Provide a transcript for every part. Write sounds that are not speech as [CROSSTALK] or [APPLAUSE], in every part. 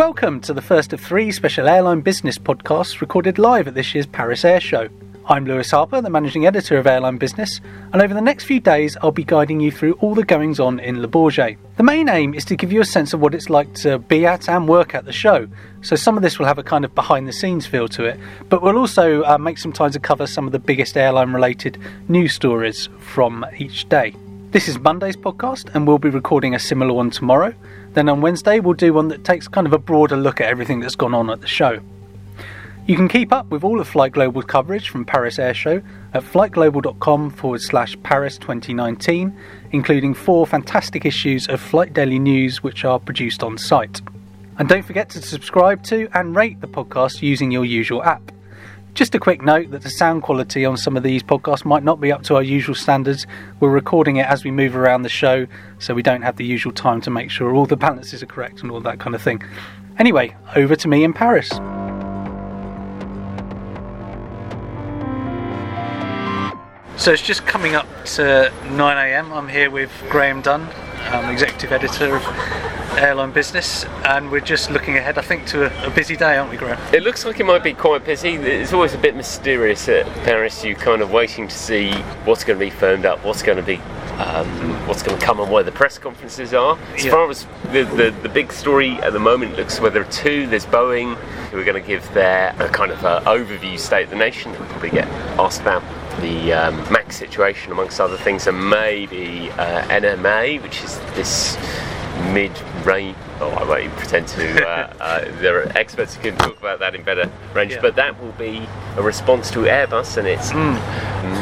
Welcome to the first of three special airline business podcasts recorded live at this year's Paris Air Show. I'm Lewis Harper, the managing editor of Airline Business, and over the next few days I'll be guiding you through all the goings on in Le Bourget. The main aim is to give you a sense of what it's like to be at and work at the show, so some of this will have a kind of behind the scenes feel to it, but we'll also uh, make some time to cover some of the biggest airline related news stories from each day. This is Monday's podcast, and we'll be recording a similar one tomorrow. Then on Wednesday, we'll do one that takes kind of a broader look at everything that's gone on at the show. You can keep up with all of Flight Global's coverage from Paris Air Show at flightglobal.com forward slash Paris 2019, including four fantastic issues of Flight Daily News which are produced on site. And don't forget to subscribe to and rate the podcast using your usual app. Just a quick note that the sound quality on some of these podcasts might not be up to our usual standards. We're recording it as we move around the show, so we don't have the usual time to make sure all the balances are correct and all that kind of thing. Anyway, over to me in Paris. So it's just coming up to 9am. I'm here with Graham Dunn, um, executive editor of Airline Business, and we're just looking ahead, I think, to a, a, busy day, aren't we, Graham? It looks like it might be quite busy. It's always a bit mysterious at Paris. You're kind of waiting to see what's going to be firmed up, what's going to be. Um, what's going to come and where the press conferences are. As yeah. far as the, the, the, big story at the moment looks, where there are two, there's Boeing, who are going to give their kind of overview state of the nation. that we'll probably get asked about the um, MAX situation, amongst other things, and maybe uh, NMA, which is this mid-range. Oh, I won't even pretend to. Uh, [LAUGHS] uh, there are experts who can talk about that in better range, yeah. but that will be a response to Airbus, and it's mm.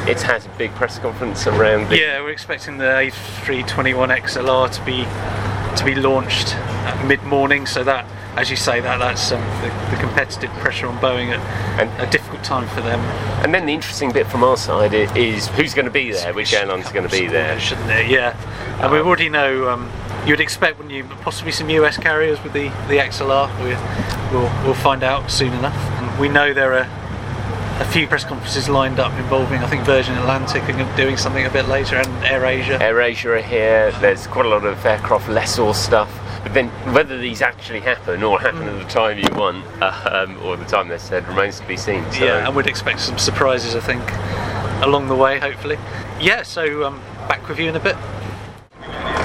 it has a big press conference around. The yeah, we're expecting the A321 XLR to be to be launched at mid-morning, so that as you say, that that's um, the, the, competitive pressure on Boeing at and, a difficult time for them. And then the interesting bit from our side is who's going to be there, which airline's going to be there, shouldn't there? Yeah, and um, we already know. Um, you would expect, wouldn't you, possibly some US carriers with the the XLR. We, will we'll find out soon enough. And we know there are a few press conferences lined up involving, I think, Virgin Atlantic are doing something a bit later, and AirAsia. AirAsia are here. There's quite a lot of aircraft lessor stuff. But then whether these actually happen or happen mm. at the time you want um, or the time they said remains to be seen. So. Yeah, and we'd expect some surprises, I think, along the way, hopefully. Yeah, so um, back with you in a bit.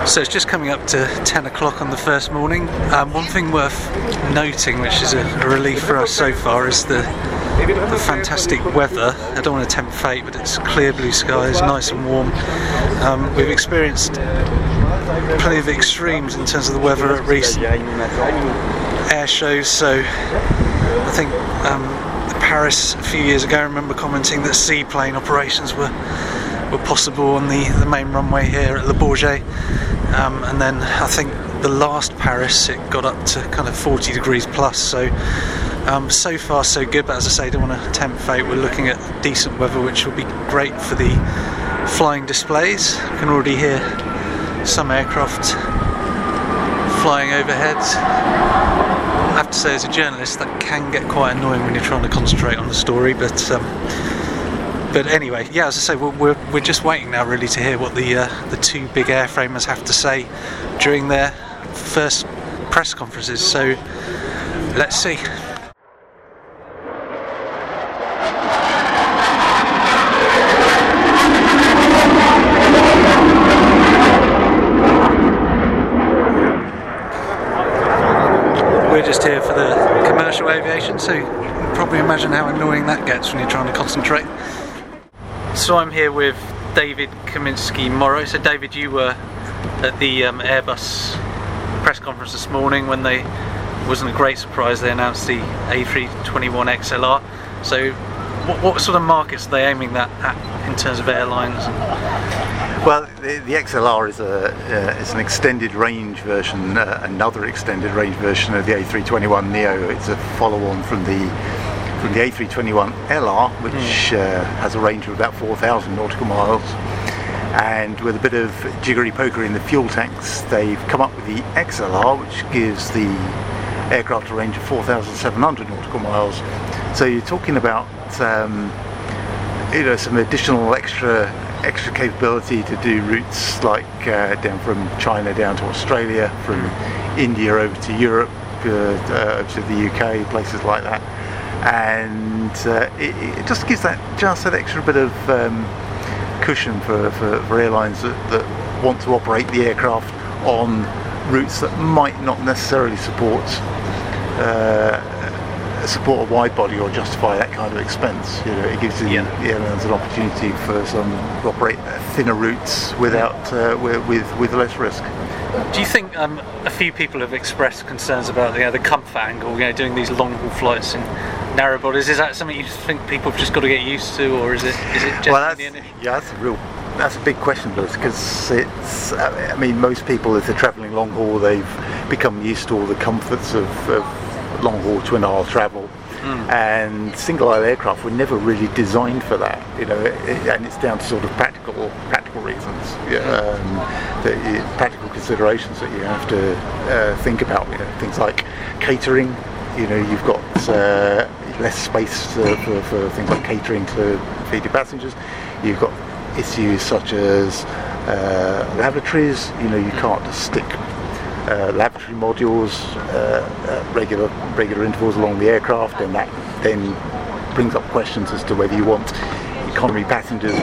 So it's just coming up to 10 o'clock on the first morning. Um, one thing worth noting, which is a, a relief for us so far, is the the fantastic weather. I don't want to tempt fate, but it's clear blue skies, nice and warm. Um, we've experienced plenty of extremes in terms of the weather at recent air shows. So I think um, Paris a few years ago, I remember commenting that seaplane operations were were possible on the, the main runway here at Le Bourget. Um, and then I think the last Paris it got up to kind of 40 degrees plus. So um, so far so good, but as I say, don't want to tempt fate. We're looking at decent weather, which will be great for the flying displays. You can already hear some aircraft flying overhead. I have to say, as a journalist, that can get quite annoying when you're trying to concentrate on the story. But um, but anyway, yeah, as I say, we're, we're, we're just waiting now, really, to hear what the uh, the two big airframers have to say during their first press conferences. So let's see. just here for the commercial aviation, so you can probably imagine how annoying that gets when you're trying to concentrate. So I'm here with David Kaminski-Morrow. So David, you were at the um, Airbus press conference this morning when they wasn't a great surprise they announced the A321 XLR. So what, what sort of markets are they aiming that at in terms of airlines? Well, the, the XLR is a uh, is an extended range version, uh, another extended range version of the A321 Neo. It's a follow-on from the from the A321 LR, which mm. uh, has a range of about 4,000 nautical miles. And with a bit of jiggery poker in the fuel tanks, they've come up with the XLR, which gives the aircraft a range of 4,700 nautical miles. So you're talking about um, you know some additional extra extra capability to do routes like uh, down from China down to Australia, from India over to Europe, uh, uh, to the UK, places like that, and uh, it, it, just gives that just that extra bit of um, cushion for, for, for airlines that, that, want to operate the aircraft on routes that might not necessarily support uh, support a wide body or justify that kind of expense. You know, it gives the, yeah. the airlines an opportunity for some to operate thinner routes without uh, with, with, less risk. Do you think um, a few people have expressed concerns about you know, the comfort angle, you know, doing these long haul flights in narrow bodies? Is that something you think people have just got to get used to, or is it is it just well, that's, yeah, that's a real that's a big question, because it's. I mean, most people, if they're travelling long haul, they've become used to all the comforts of, of long haul twin aisle travel. Mm. And single aisle aircraft were never really designed for that, you know, it, and it's down to sort of practical practical reasons, yeah, um, the, practical considerations that you have to uh, think about. You know, things like catering, you know, you've got uh, less space for, for, things like catering to feed your passengers. You've got issues such as uh, lavatories. You know, you can't just stick uh, lavatory modules uh, at regular regular intervals along the aircraft, and that then brings up questions as to whether you want economy passengers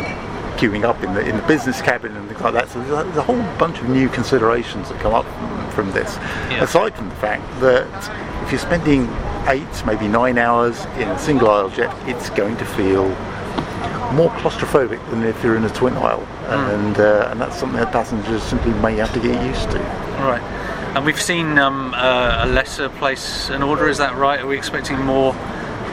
queuing up in the in the business cabin and things like that. So there's a, whole bunch of new considerations that come up from this. Yeah. Aside from the fact that if you're spending eight, maybe nine hours in a single aisle jet, it's going to feel more claustrophobic than if you're in a twin aisle, mm. and uh, and that's something that passengers simply may have to get used to. Right. And we've seen um, uh, a lessor place an order. Is that right? Are we expecting more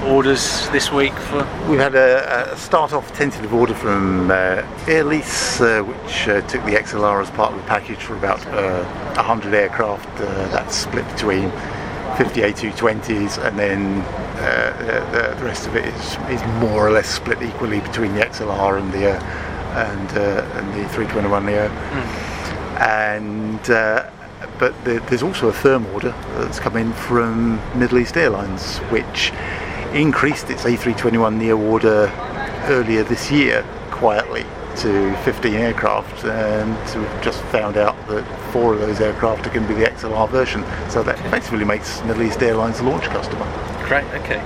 orders this week? For we've had a, a start-off tentative order from uh, Air Lease, uh, which uh, took the XLR as part of the package for about 100 uh, aircraft. Uh, that's split between 50 A220s, and then the, the, rest of it is, is more or less split equally between the XLR and the and and the 321 Neo. Mm. And but there's also a firm order that's come in from Middle East Airlines, which increased its A321 Neo order earlier this year quietly to 15 aircraft, and we've just found out that four of those aircraft are going to be the XLR version. So that effectively makes Middle East Airlines a launch customer. Great. Okay.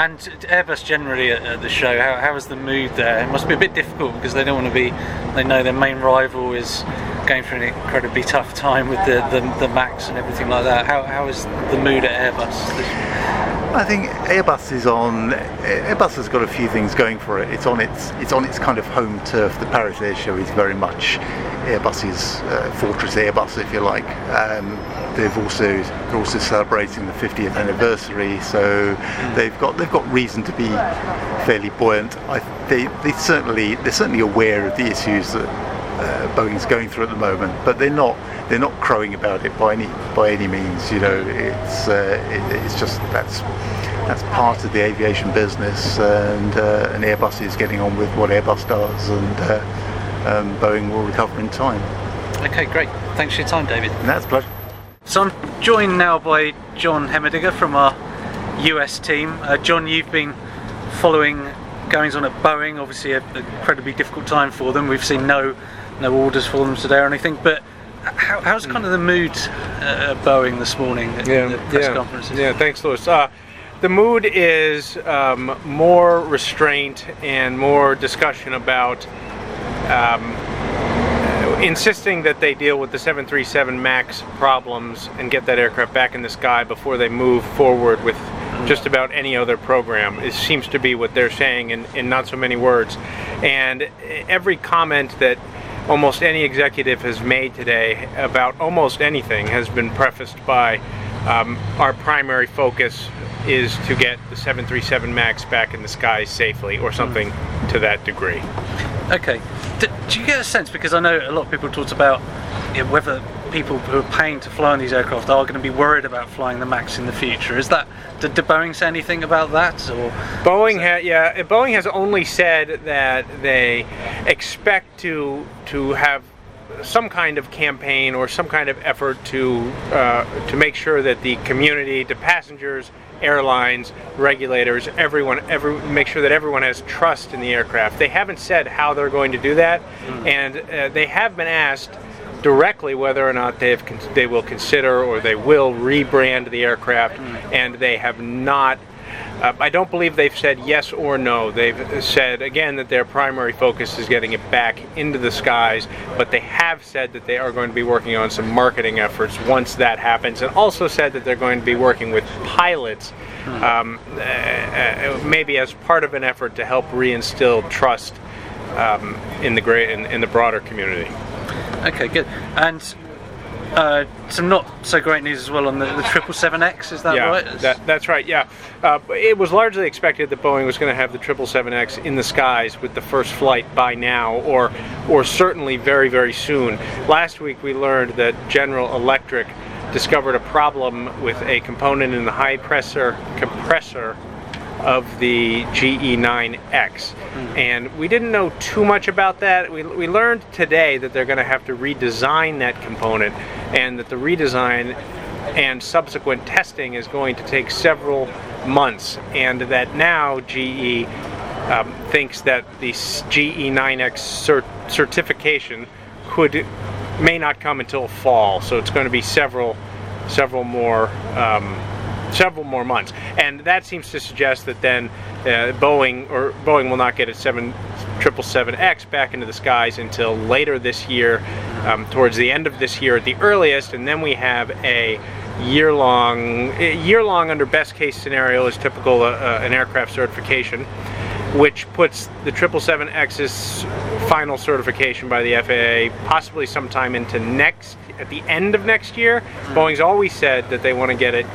And Airbus generally at, the show, how, how is the mood there? It must be a bit difficult because they don't want to be. They know their main rival is going through an incredibly tough time with the, the, the Max and everything like that. How, how is the mood at Airbus? I think Airbus is on. Airbus has got a few things going for it. It's on its it's on its kind of home turf. The Paris Air Show is very much Airbus's uh, fortress Airbus, if you like. Um, they've also they're also celebrating the 50th anniversary, so they've got they've got reason to be fairly buoyant. I, they they certainly they're certainly aware of the issues that uh, Boeing's going through at the moment, but they're not they're not crowing about it by any by any means. You know, it's uh, it, it's just that's that's part of the aviation business, and uh, and Airbus is getting on with what Airbus does, and uh, um, Boeing will recover in time. Okay, great. Thanks for your time, David. And that's a pleasure. So I'm joined now by John Hemmerdinger from our US team. Uh, John, you've been following goings on at Boeing. Obviously, an incredibly difficult time for them. We've seen no no orders for them today or anything. But how, how's kind of the mood uh, at Boeing this morning at yeah, the press yeah, conferences? Yeah, thanks, Lewis. Uh, the mood is um, more restraint and more discussion about um, insisting that they deal with the 737 MAX problems and get that aircraft back in the sky before they move forward with just about any other program. It seems to be what they're saying in, in not so many words. And every comment that almost any executive has made today about almost anything has been prefaced by um, our primary focus is to get the 737 MAX back in the skies safely or something to that degree. Okay. Do, do, you get a sense, because I know a lot of people talked about you know, whether people who are paying to fly on these aircraft are going to be worried about flying the Max in the future. Is that did, did Boeing say anything about that? Or Boeing has yeah, Boeing has only said that they expect to to have some kind of campaign or some kind of effort to uh, to make sure that the community, the passengers, airlines, regulators, everyone, every make sure that everyone has trust in the aircraft. They haven't said how they're going to do that, mm. and uh, they have been asked directly whether or not they have con- they will consider or they will rebrand the aircraft, and they have not. Uh, I don't believe they've said yes or no. They've said again that their primary focus is getting it back into the skies, but they have said that they are going to be working on some marketing efforts once that happens, and also said that they're going to be working with pilots, um, uh, uh, maybe as part of an effort to help reinstill trust um, in the great in, in the broader community. Okay, good. And uh, some not so great news as well on the, the 777X, is that yeah, right? That, that's right. Yeah, uh, it was largely expected that Boeing was going to have the 777X in the skies with the first flight by now, or or certainly very very soon. Last week we learned that General Electric discovered a problem with a component in the high pressure compressor of the GE9X. And we didn't know too much about that. We, we learned today that they're going to have to redesign that component and that the redesign and subsequent testing is going to take several months. And that now GE um, thinks that the GE9X cert- certification could may not come until fall. So it's going to be several several more um, several more months, and that seems to suggest that then uh, Boeing or Boeing will not get its seven triple seven X back into the skies until later this year, um, towards the end of this year at the earliest, and then we have a year long year long under best case scenario is typical uh, uh, an aircraft certification which puts the 777X's final certification by the FAA possibly sometime into next at the end of next year. Boeing's always said that they want to get it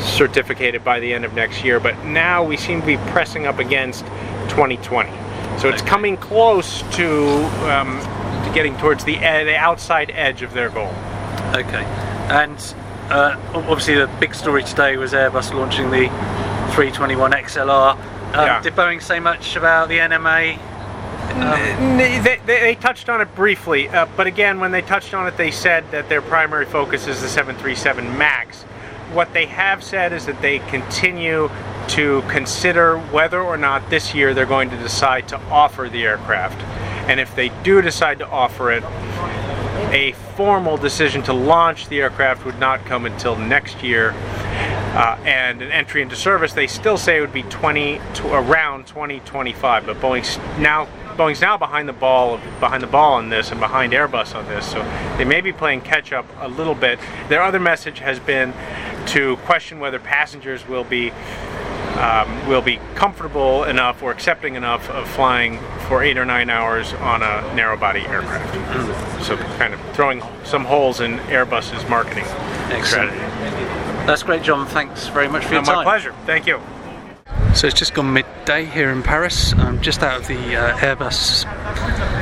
certificated by the end of next year, but now we seem to be pressing up against 2020. So it's coming close to, um, to getting towards the, ed- the outside edge of their goal. Okay. And uh, obviously, the big story today was Airbus launching the 321 XLR. Um, Yeah. Did Boeing say much about the NMA? N- They, they, they touched on it briefly, uh, but again, when they touched on it, they said that their primary focus is the 737 MAX. What they have said is that they continue to consider whether or not this year they're going to decide to offer the aircraft. And if they do decide to offer it, a formal decision to launch the aircraft would not come until next year. Uh, and an entry into service, they still say it would be 20 to around 2025. But Boeing's now Boeing's now behind the ball behind the ball on this and behind Airbus on this, so they may be playing catch up a little bit. Their other message has been to question whether passengers will be um, will be comfortable enough or accepting enough of flying for eight or nine hours on a narrow body aircraft. So kind of throwing some holes in Airbus's marketing Excellent. strategy. That's great, John. Thanks very much for your No, time. my pleasure. Thank you. So it's just gone midday here in Paris. I'm just out of the uh, Airbus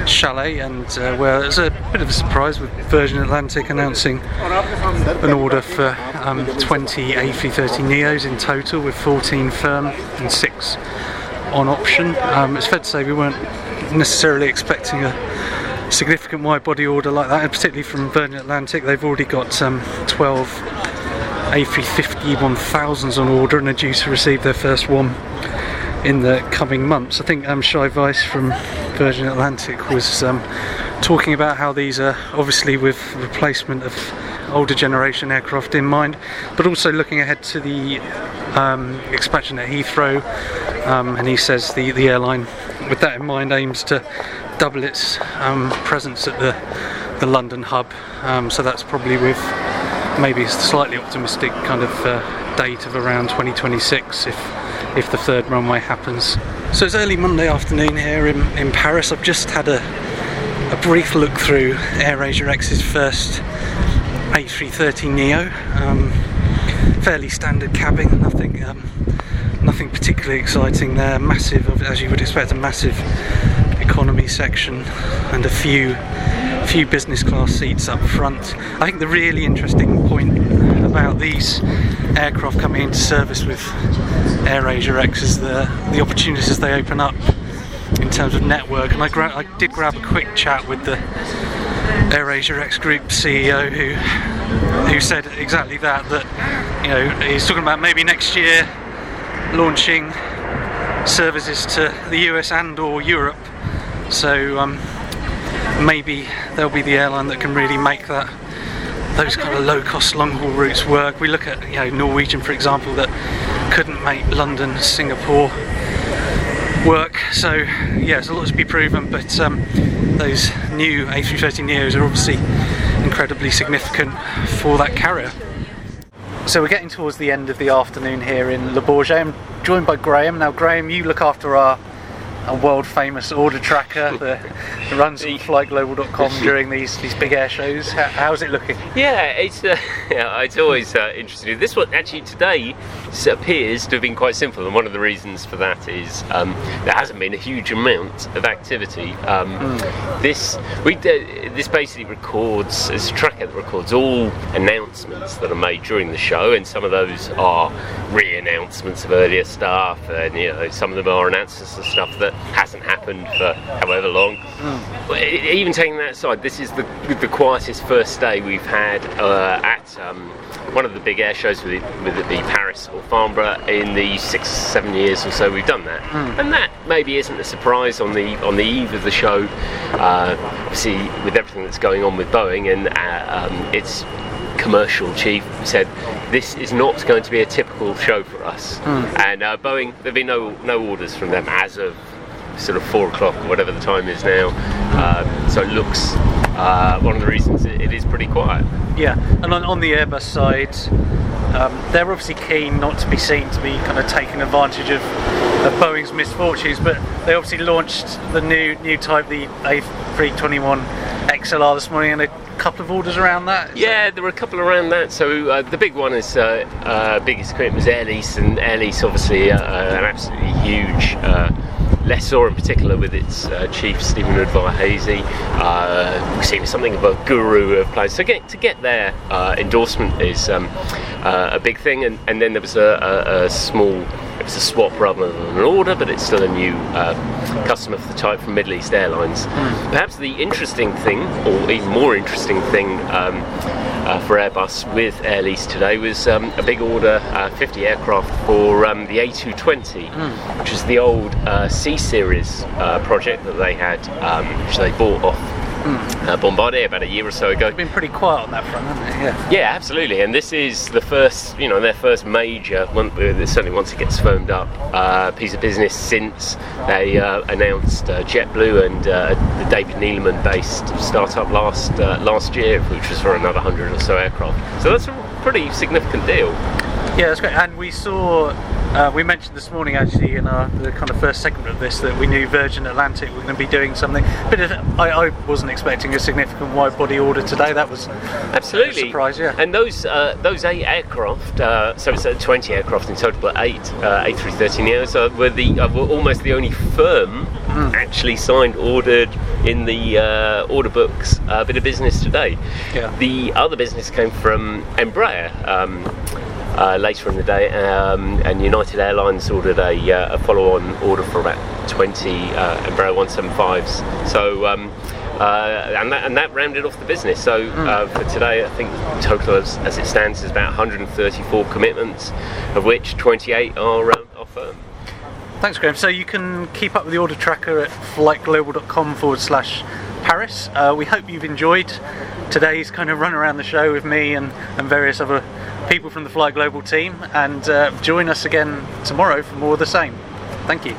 chalet, and uh, well, it's a bit of a surprise with Virgin Atlantic announcing an order for um, 20 A330 Neos in total, with 14 firm and six on option. Um, it's fair to say we weren't necessarily expecting a significant wide body order like that, and particularly from Virgin Atlantic. They've already got um, 12 A350 1000s on order and are due to receive their first one in the coming months. I think um, Shai Weiss from Virgin Atlantic was um, talking about how these are obviously with replacement of older generation aircraft in mind, but also looking ahead to the um, expansion at Heathrow. Um, and he says the, the airline, with that in mind, aims to double its um, presence at the, the London hub. Um, so that's probably with maybe a slightly optimistic kind of uh, date of around 2026 if if the third runway happens. So it's early Monday afternoon here in, in Paris. I've just had a a brief look through AirAsia X's first A330 Neo. Um, fairly standard cabin, nothing um, nothing particularly exciting there. Massive, as you would expect, a massive economy section and a few few business class seats up front. I think the really interesting point about these aircraft coming into service with AirAsia X is the the opportunities they open up in terms of network. And I, gra- I did grab a quick chat with the AirAsia X Group CEO who who said exactly that. That you know he's talking about maybe next year launching services to the US and or Europe. So um, maybe they'll be the airline that can really make that those kind of low cost long haul routes work. We look at you know Norwegian for example that couldn't make London Singapore work. So yeah, there's a lot to be proven, but um, those new A330 Neos are obviously incredibly significant for that carrier. So we're getting towards the end of the afternoon here in Le Bourget. I'm joined by Graham. Now, Graham, you look after our a world famous order tracker [LAUGHS] that runs on flightglobal.com [LAUGHS] during these these big air shows. How, how's it looking? Yeah, it's uh, [LAUGHS] yeah, it's always uh, interesting. This one actually today appears to have been quite simple, and one of the reasons for that is um, there hasn't been a huge amount of activity. Um, mm. This we uh, this basically records it's a tracker that records all announcements that are made during the show, and some of those are re-announcements of earlier stuff, and you know some of them are announcements of stuff that hasn't happened for however long. Mm. Even taking that aside, this is the, the quietest first day we've had uh, at um, one of the big air shows, with it, with it be Paris or Farnborough, in the six, seven years or so we've done that. Mm. And that maybe isn't a surprise on the on the eve of the show. Uh, obviously, with everything that's going on with Boeing and uh, um, its commercial chief said this is not going to be a typical show for us. Mm. And uh, Boeing, there've been no no orders from them as of sort of four o'clock or whatever the time is now. Um, so it looks uh, one of the reasons it, it is pretty quiet. Yeah, and on, on the Airbus side, um, they're obviously keen not to be seen to be kind of taking advantage of, of Boeing's misfortunes, but they obviously launched the new new type, the A321 XLR this morning, and a couple of orders around that. Yeah, there were a couple around that. So uh, the big one is uh, uh, biggest equipment was Air Lease, and Air Lease obviously uh, an absolutely huge uh, lessor in particular with its uh, chief Steven Udvar-Hazy. Uh, we've seen something of a guru of planes. So get, to get their uh, endorsement is um, uh, a big thing. And, and then there was a, a, a, small, it was a swap rather than an order, but it's still a new uh, customer for the type from Middle East Airlines. Mm. Perhaps the interesting thing, or even more interesting thing, um, uh, for Airbus with Air Lease today was um, a big order, uh, 50 aircraft for um, the A220, mm. which is the old uh, C series uh, project that they had, um, which they bought off mm. uh, Bombardier about a year or so ago. It's been pretty quiet on that front, hasn't it? Yeah. Yeah, absolutely. And this is the first, you know, their first major, one, uh, certainly once it gets firmed up, uh, piece of business since they uh, announced uh, JetBlue and uh, the David Neeleman-based startup last last year, which was for another hundred or so aircraft. So that's a pretty significant deal. Yeah, that's great. And we saw uh, we mentioned this morning, actually, in our the kind of first segment of this, that we knew Virgin Atlantic were going to be doing something. But I, I, wasn't expecting a significant wide body order today. That was absolutely a surprise. Yeah. And those uh, those eight aircraft, uh, so it's uh, 20 aircraft in total, but eight uh, A330 Neos uh, were the were almost the only firm mm. actually signed, ordered in the order books a bit of business today. Yeah. The other business came from Embraer. Um, uh, later in the day, um, and United Airlines ordered a, uh, a follow-on order for about 20 uh, Embraer 175s. So. Um, uh, and, that, and that rounded off the business. So mm. for today, I think the total as, as, it stands is about 134 commitments, of which 28 are, are firm. Thanks, Graham. So you can keep up with the order tracker at flightglobal.com forward slash Paris. Uh, we hope you've enjoyed today's kind of run around the show with me and, and various other people from the Flight Global team, and uh, join us again tomorrow for more of the same. Thank you.